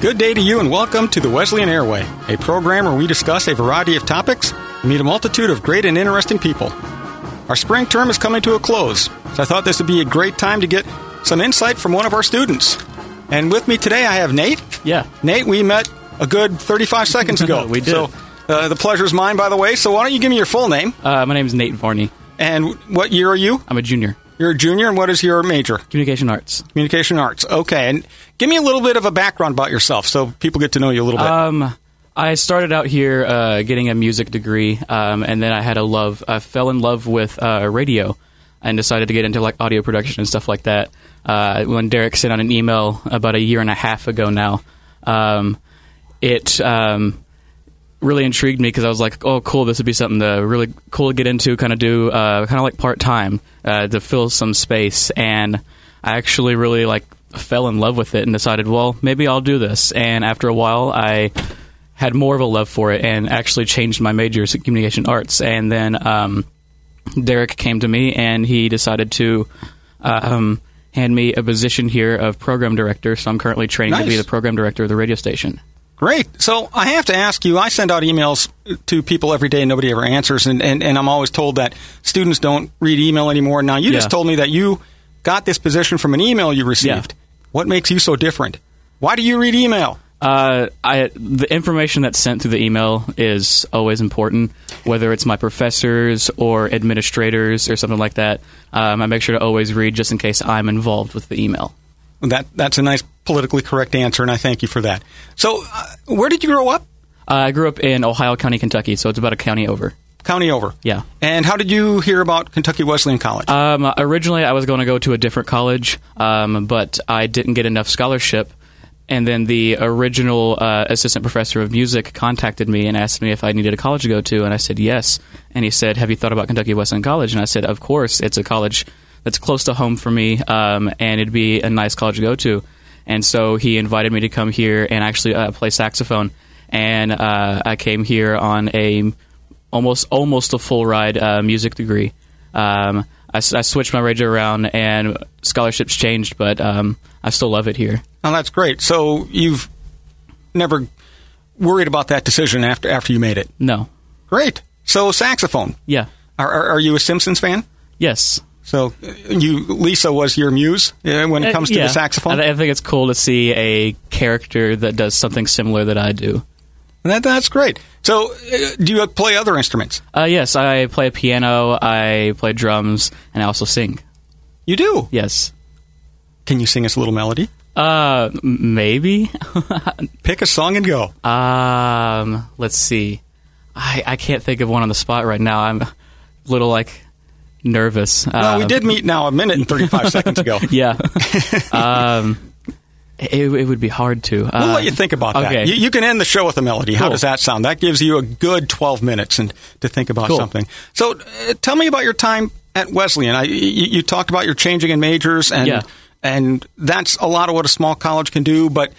Good day to you and welcome to the Wesleyan Airway, a program where we discuss a variety of topics and meet a multitude of great and interesting people. Our spring term is coming to a close, so I thought this would be a great time to get some insight from one of our students. And with me today, I have Nate. Yeah. Nate, we met a good 35 seconds ago. We did. So uh, the pleasure's mine, by the way. So why don't you give me your full name? Uh, my name is Nate Varney. And what year are you? I'm a junior. You're a junior, and what is your major? Communication arts. Communication arts. Okay, and give me a little bit of a background about yourself so people get to know you a little bit. Um, I started out here uh, getting a music degree, um, and then I had a love. I fell in love with uh, radio, and decided to get into like audio production and stuff like that. Uh, when Derek sent out an email about a year and a half ago now, um, it um, really intrigued me because I was like, "Oh, cool! This would be something to really cool to get into, kind of do, uh, kind of like part time uh, to fill some space." And I actually really like fell in love with it and decided, well, maybe I'll do this. And after a while, I had more of a love for it and actually changed my major to communication arts. And then um, Derek came to me and he decided to. Um, hand me a position here of program director, so I'm currently trained to be the program director of the radio station. Great. So I have to ask you, I send out emails to people every day and nobody ever answers, and, and, and I'm always told that students don't read email anymore. Now, you just told me that you got this position from an email you received. What makes you so different? Why do you read email? Uh, I the information that's sent through the email is always important, whether it's my professors or administrators or something like that. Um, I make sure to always read just in case I'm involved with the email. That That's a nice politically correct answer, and I thank you for that. So, uh, where did you grow up? Uh, I grew up in Ohio County, Kentucky, so it's about a county over. County over. Yeah. And how did you hear about Kentucky Wesleyan College? Um, originally, I was going to go to a different college, um, but I didn't get enough scholarship. And then the original uh, assistant professor of music contacted me and asked me if I needed a college to go to, and I said yes. And he said, "Have you thought about Kentucky Wesleyan College?" And I said, "Of course, it's a college that's close to home for me, um, and it'd be a nice college to go to." And so he invited me to come here and actually uh, play saxophone. And uh, I came here on a almost almost a full ride uh, music degree. Um, I, I switched my major around, and scholarships changed, but um, I still love it here. oh, that's great. So, you've never worried about that decision after after you made it. No, Great. So, saxophone. yeah, Are, are, are you a Simpsons fan? yes. So, uh, you Lisa was your muse uh, when it comes to Uh, yeah. the saxophone. I, I think it's cool to see a character that does something similar that I do. that, that's great. So, uh, do you play other instruments? Uh, yes, I play piano, I play drums, and I also sing. You do. Yes. Can you sing us a little melody? Uh, maybe. Pick a song and go. um, let's see. I I can't think of one on the spot right now. I'm a little like nervous. Well, we Uh, did meet now a minute and 35 seconds ago. Yeah. um, it, it would be hard to. We'll Uh, let you think about okay. that. You, you can end the show with a melody. How does that sound? That gives you a good 12 minutes and to think about Cool. something. So, uh, tell me about your time at Wesleyan. I, you, you talked about your changing in majors, and Yeah. and that's a lot of what a small college can do. But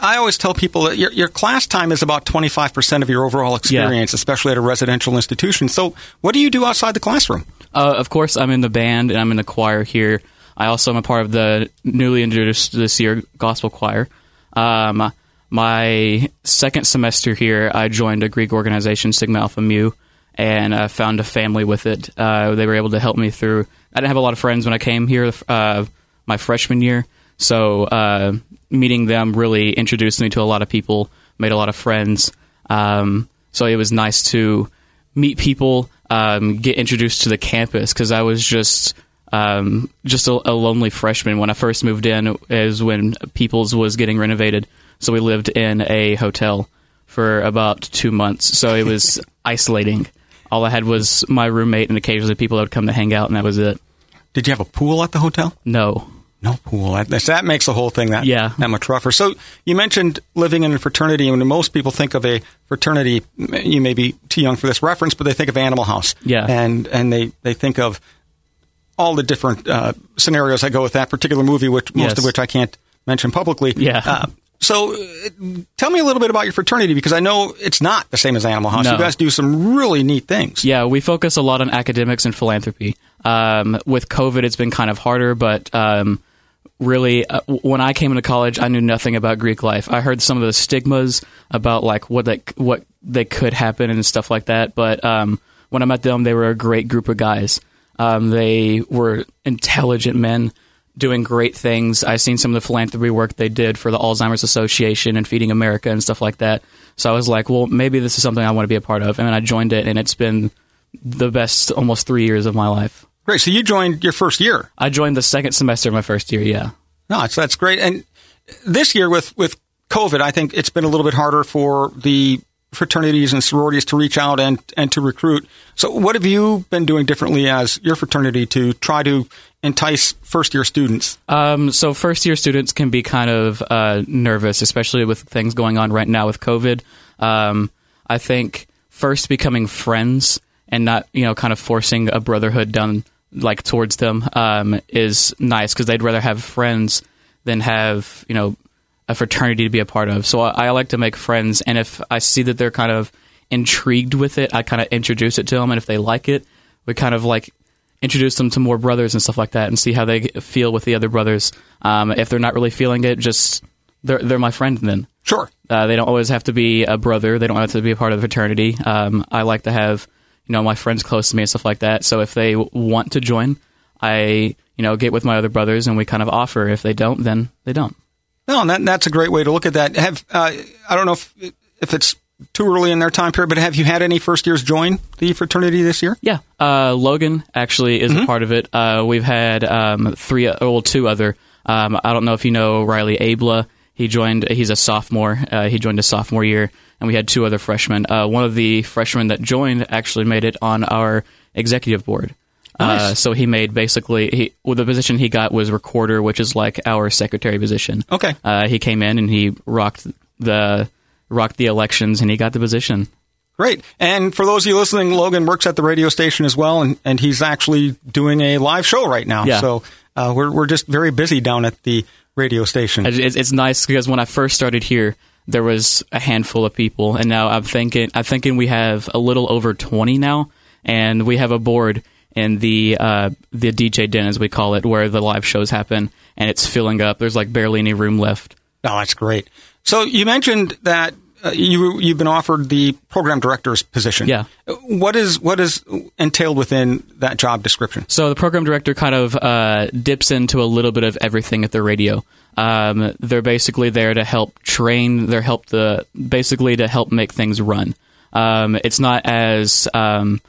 I always tell people that your, your class time is about 25% of your overall experience, especially at a residential institution. So, what do you do outside the classroom? Uh, of course, I'm in the band and I'm in the choir here. I also am a part of the newly introduced this year gospel choir. Um, my second semester here, I joined a Greek organization, Sigma Alpha Mu, and uh, found a family with it. Uh, they were able to help me through. I didn't have a lot of friends when I came here uh, my freshman year, so uh, meeting them really introduced me to a lot of people, made a lot of friends. Um, so it was nice to meet people, um, get introduced to the campus because I was just um, just a, a lonely freshman when I first moved in. Is when People's was getting renovated, so we lived in a hotel for about two months. So it was isolating. All I had was my roommate and occasionally people that would come to hang out, and that was it. Did you have a pool at the hotel? No, No pool. That, that makes the whole thing that, Yeah. that much rougher. So you mentioned living in a fraternity, and when most people think of a fraternity, you may be too young for this reference, but they think of Animal House. Yeah. And, and they, they think of all the different uh, scenarios that go with that particular movie, which most Yes. of which I can't mention publicly. Yeah. Uh, so uh, tell me a little bit about your fraternity because I know it's not the same as Animal House. No. You guys do some really neat things. Yeah, we focus a lot on academics and philanthropy. Um, with COVID, it's been kind of harder, but um, really, uh, when I came into college, I knew nothing about Greek life. I heard some of the stigmas about like what they, what they could happen and stuff like that. But um, when I met them, they were a great group of guys. Um, they were intelligent men doing great things. I've seen some of the philanthropy work they did for the Alzheimer's Association and Feeding America and stuff like that. So I was like, well, maybe this is something I want to be a part of. And I joined it, and it's been the best almost three years of my life. Great. So you joined your first year. I joined the second semester of my first year. Yeah. No, that's that's great. And this year with with COVID, I think it's been a little bit harder for the fraternities and sororities to reach out and and to recruit. So what have you been doing differently as your fraternity to try to entice first year students? Um, so first year students can be kind of uh, nervous, especially with things going on right now with COVID. Um, I think first becoming friends and not you know kind of forcing a brotherhood down like towards them um, is nice because they'd rather have friends than have you know a fraternity to be a part of. So I, I, like to make friends, and if I see that they're kind of intrigued with it, I kind of introduce it to them, and if they like it, we kind of like introduce them to more brothers and stuff like that, and see how they feel with the other brothers. Um, if they're not really feeling it, just they're they're my friend then. Sure. Uh, they don't always have to be a brother. They don't have to be a part of the fraternity. Um, I like to have you know my friends close to me and stuff like that. So if they want to join, I you know get with my other brothers and we kind of offer. If they don't, then they don't. No, and that, that's a great way to look at that. Have uh, I don't know if if it's too early in their time period, but have you had any first years join the fraternity this year? Yeah, uh, Logan actually is mm-hmm. a part of it. Uh, we've had um, three, or well, two other. Um, I don't know if you know Riley Abla. He joined. He's a sophomore. Uh, he joined a sophomore year, and we had two other freshmen. Uh, one of the freshmen that joined actually made it on our executive board. Nice. Uh, so he made basically he well, the position he got was recorder, which is like our secretary position. Okay. Uh, he came in and he rocked the rocked the elections and he got the position. Great. And for those of you listening, Logan works at the radio station as well, and, and he's actually doing a live show right now. Yeah. So uh, we're we're just very busy down at the radio station. It's, it's nice because when I first started here, there was a handful of people, and now I'm thinking I'm thinking we have a little over twenty now, and we have a board in the uh, the DJ den, as we call it, where the live shows happen, and it's filling up. There's like barely any room left. Oh, that's great. So you mentioned that uh, you you've been offered the program director's position. Yeah. What is what is entailed within that job description? So the program director kind of uh, dips into a little bit of everything at the radio. Um, they're basically there to help train. They're help the basically to help make things run. Um, it's not as um,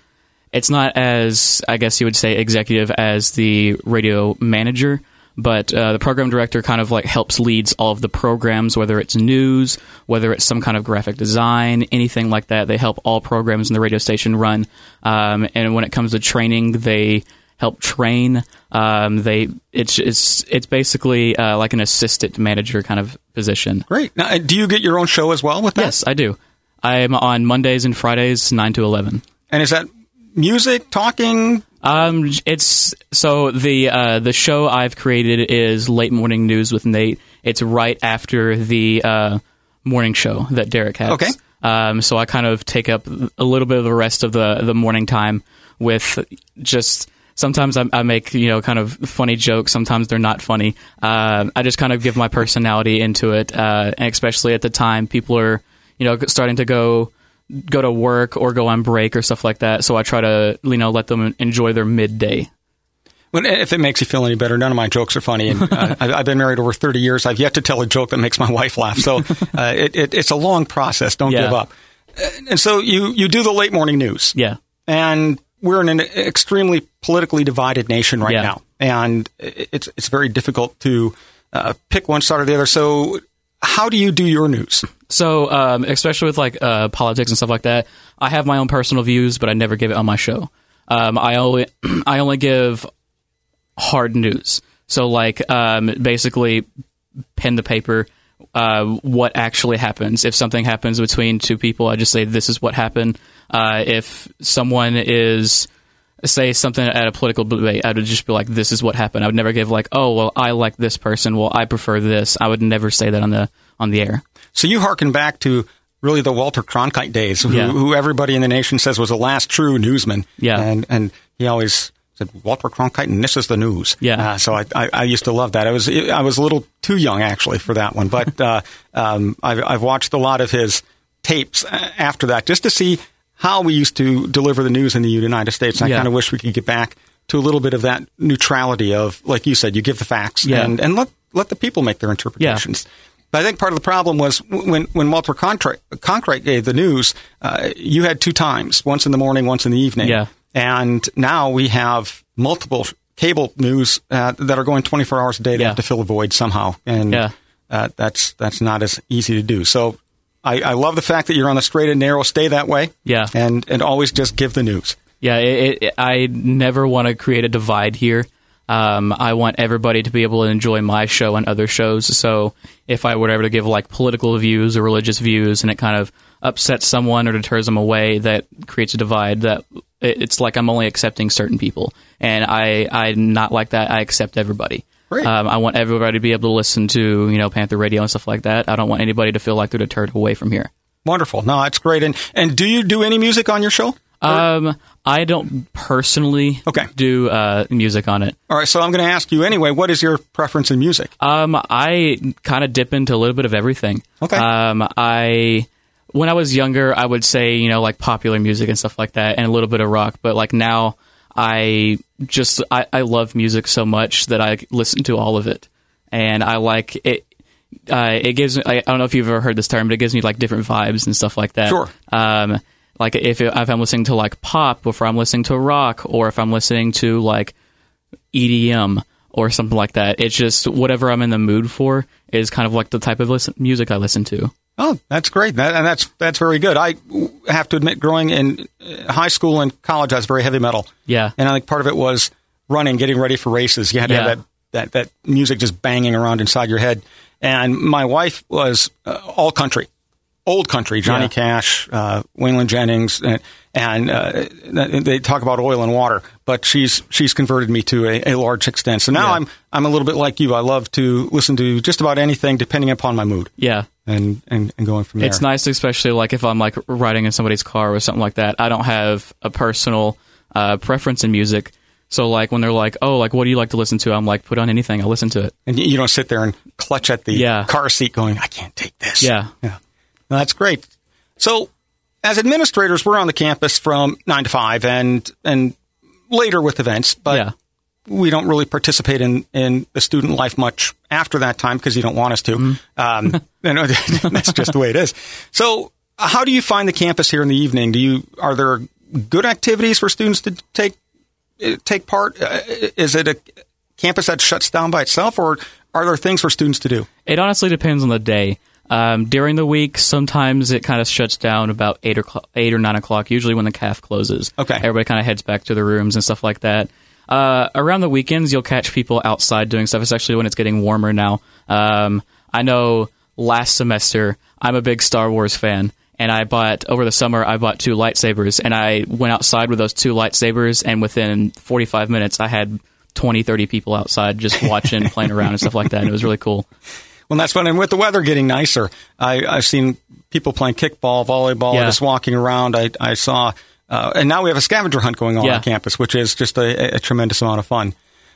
it's not as I guess you would say executive as the radio manager, but uh, the program director kind of like helps leads all of the programs, whether it's news, whether it's some kind of graphic design, anything like that. They help all programs in the radio station run. Um, and when it comes to training, they help train. Um, they it's it's it's basically uh, like an assistant manager kind of position. Great. Now, do you get your own show as well with that? Yes, I do. I'm on Mondays and Fridays, nine to eleven. And is that music, talking? Um, it's so the uh, the show I've created is late morning news with Nate. It's right after the uh, morning show that Derek has. Okay. Um, so I kind of take up a little bit of the rest of the the morning time with just. Sometimes I, I make you know kind of funny jokes. Sometimes they're not funny. Uh, I just kind of give my personality into it, uh, and especially at the time, people are you know starting to go go to work or go on break or stuff like that. So I try to you know let them enjoy their midday. Well, if it makes you feel any better, none of my jokes are funny. And uh, I've been married over 30 years. I've yet to tell a joke that makes my wife laugh. So uh, it, it, it's a long process. Don't yeah. give up. And so you, you do the late morning news. Yeah. And we're in an extremely politically divided nation right yeah. now. And it's, it's very difficult to uh, pick one side or the other. So how do you do your news? So, um, especially with like uh, politics and stuff like that, I have my own personal views, but I never give it on my show. Um, I only I only give hard news. So, like, um, basically, pen the paper. Uh, what actually happens if something happens between two people? I just say this is what happened. Uh, if someone is say something at a political debate, I would just be like, "This is what happened." I would never give like, "Oh, well, I like this person. Well, I prefer this." I would never say that on the on the air. So you harken back to really the Walter Cronkite days, who, Yeah. who everybody in the nation says was the last true newsman. Yeah. and and he always said Walter Cronkite, and this is the news. Yeah. Uh, so I, I, I used to love that. I was I was a little too young actually for that one, but uh, um, I've, I've watched a lot of his tapes after that just to see how we used to deliver the news in the United States. And I kind of wish we could get back to a little bit of that neutrality of, like you said, you give the facts Yeah. and, and let let the people make their interpretations. But I think part of the problem was when when Walter Contri- Conkright gave the news, uh, you had two times, once in the morning, once in the evening. Yeah. And now we have multiple cable news uh, that are going 24 hours a day. They Yeah. have to fill a void somehow, and Yeah. uh, that's that's not as easy to do. So I, I love the fact that you're on the straight and narrow. Stay that way. Yeah. And and always just give the news. Yeah, it, it, I never want to create a divide here. Um, I want everybody to be able to enjoy my show and other shows. So if I were ever to give like political views or religious views, and it kind of upsets someone or deters them away, that creates a divide. That it- it's like I'm only accepting certain people, and I I'm not like that. I accept everybody. Um, I want everybody to be able to listen to you know Panther Radio and stuff like that. I don't want anybody to feel like they're deterred away from here. Wonderful. No, that's great. And and do you do any music on your show? Um, I don't personally Okay. do uh, music on it. All right. So I'm going to ask you anyway. What is your preference in music? Um, I kind of dip into a little bit of everything. Okay. Um, I when I was younger, I would say you know like popular music and stuff like that, and a little bit of rock. But like now, I just I, I love music so much that I listen to all of it, and I like it. Uh, it gives me. I, I don't know if you've ever heard this term, but it gives me like different vibes and stuff like that. Sure. Um, like if it, if I'm listening to like pop, or if I'm listening to rock, or if I'm listening to like EDM or something like that. It's just whatever I'm in the mood for is kind of like the type of listen- music I listen to. Oh, that's great. That, and that's that's very good. I have to admit, growing in uh, high school and college, I was very heavy metal. Yeah. And I think part of it was running, getting ready for races. You had to Yeah. have that, that, that music just banging around inside your head. And my wife was uh, all country, old country, Johnny Yeah. Cash, uh, Waylon Jennings, and, and uh, they talk about oil and water. But she's she's converted me to a, a large extent. So now Yeah. I'm I'm a little bit like you. I love to listen to just about anything depending upon my mood, Yeah. and and, and going from there. It's nice, especially like if I'm like riding in somebody's car or something like that. I don't have a personal uh, preference in music. So like when they're like, "Oh, like what do you like to listen to?" I'm like, "Put on anything. I'll listen to it." And you you don't sit there and clutch at the Yeah. car seat going, I can't take this. Yeah. Yeah. That's great. So, as administrators, we're on the campus from 9 to 5 and, and later with events, but yeah. we don't really participate in, in the student life much after that time because you don't want us to. Mm-hmm. Um, that's just the way it is. So, uh, how do you find the campus here in the evening? Do you are there good activities for students to take uh, take part? Uh, is it a campus that shuts down by itself, or are there things for students to do? It honestly depends on the day. Um, during the week, sometimes it kind of shuts down about eight or cl- eight or nine o'clock. Usually when the calf closes. Okay. everybody kind of heads back to their rooms and stuff like that. Uh, around the weekends, you'll catch people outside doing stuff, especially when it's getting warmer now. Um, I know last semester I'm a big Star Wars fan, and I bought over the summer I bought two lightsabers, and I went outside with those two lightsabers, and within 45 minutes I had 20, 30 people outside just watching, playing around and stuff like that. And it was really cool. Well, that's fun. And with the weather getting nicer, I, I've seen people playing kickball, volleyball, Yeah. just walking around. I, I saw, uh, and now we have a scavenger hunt going on Yeah. on campus, which is just a, a tremendous amount of fun.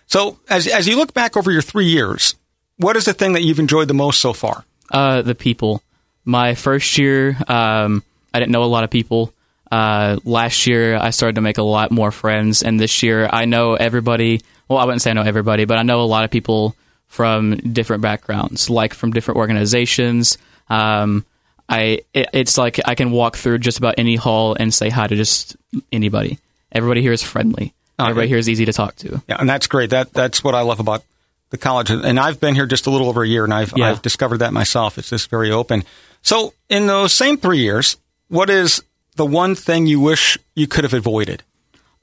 So, as as you look back over your three years, what is the thing that you've enjoyed the most so far? Uh, the people. My first year, um, I didn't know a lot of people. Uh, last year, I started to make a lot more friends, and this year, I know everybody. Well, I wouldn't say I know everybody, but I know a lot of people from different backgrounds, like from different organizations. Um, I it, it's like I can walk through just about any hall and say hi to just anybody. Everybody here is friendly. Everybody here is easy to talk to. Yeah, and that's great. That that's what I love about the college. And I've been here just a little over a year, and I've Yeah. I've discovered that myself. It's just very open. So, in those same three years, what is the one thing you wish you could have avoided?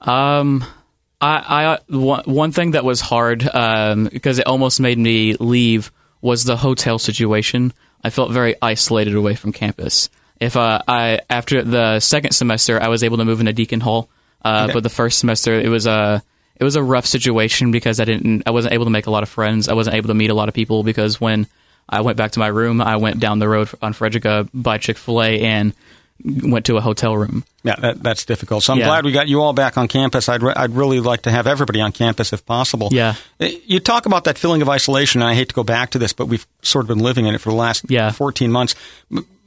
Um, I, I one, one thing that was hard um, because it almost made me leave was the hotel situation. I felt very isolated away from campus. If uh, I after the second semester, I was able to move into Deacon Hall, uh, Okay. but the first semester it was a it was a rough situation because I didn't I wasn't able to make a lot of friends. I wasn't able to meet a lot of people because when I went back to my room, I went down the road on Frederica by Chick Fil A and went to a hotel room. Yeah, that, that's difficult. So I'm Yeah. glad we got you all back on campus. I'd, re- I'd really like to have everybody on campus if possible. Yeah. Uh, You talk about that feeling of isolation, and I hate to go back to this, but we've sort of been living in it for the last Yeah. 14 months.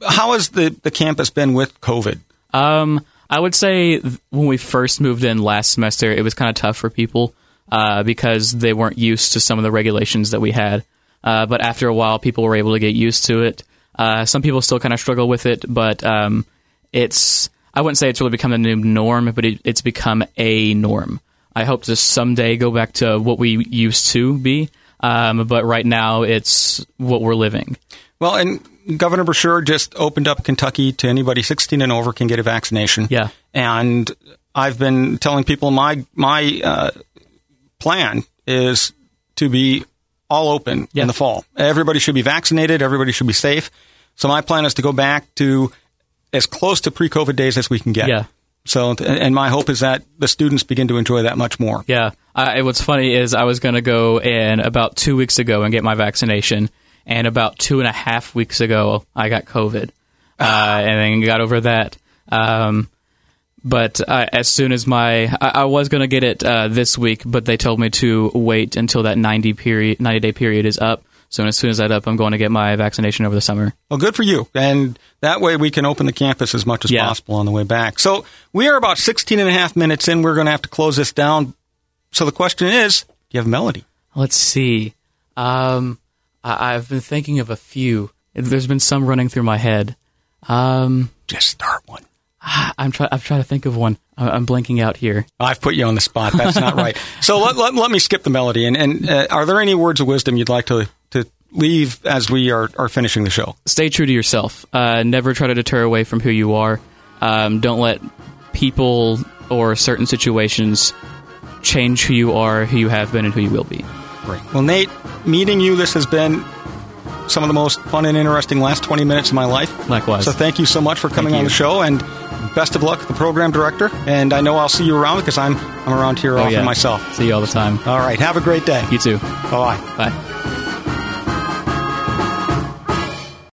How has the, the campus been with COVID? Um, I would say when we first moved in last semester, it was kind of tough for people uh, because they weren't used to some of the regulations that we had. Uh, but after a while, people were able to get used to it. Uh, some people still kind of struggle with it, but um, it's I wouldn't say it's really become a new norm, but it, it's become a norm. I hope to someday go back to what we used to be, um, but right now it's what we're living. Well, and Governor Beshear just opened up Kentucky to anybody 16 and over can get a vaccination. Yeah. And I've been telling people my my uh, plan is to be all open Yeah. in the fall. Everybody should be vaccinated. Everybody should be safe. So my plan is to go back to as close to pre-COVID days as we can get. Yeah. So, and my hope is that the students begin to enjoy that much more. Yeah. I, what's funny is I was going to go in about two weeks ago and get my vaccination, and about two and a half weeks ago I got COVID, uh, and then got over that. Um, but uh, as soon as my, I, I was going to get it uh, this week, but they told me to wait until that ninety period, ninety day period is up. So as soon as that's up, I'm going to get my vaccination over the summer. Well, good for you. And that way we can open the campus as much as Yeah. possible on the way back. So we are about 16 and a half minutes in. We're going to have to close this down. So the question is, do you have a melody? Let's see. Um, I, I've been thinking of a few. There's been some running through my head. Um, Just start one. I'm trying. I'm trying to think of one. I'm blanking out here. I've put you on the spot. That's not right. So let, let, let me skip the melody. And, and uh, are there any words of wisdom you'd like to leave as we are, are finishing the show? Stay true to yourself. Uh, never try to deter away from who you are. Um, don't let people or certain situations change who you are, who you have been, and who you will be. Great. Well, Nate, meeting you, this has been some of the most fun and interesting last 20 minutes of my life. Likewise. So thank you so much for coming on the show and best of luck, the program director. And I know I'll see you around because I'm, I'm around here Oh, often yeah. myself. See you all the time. All right. Have a great day. You too. Bye. Bye.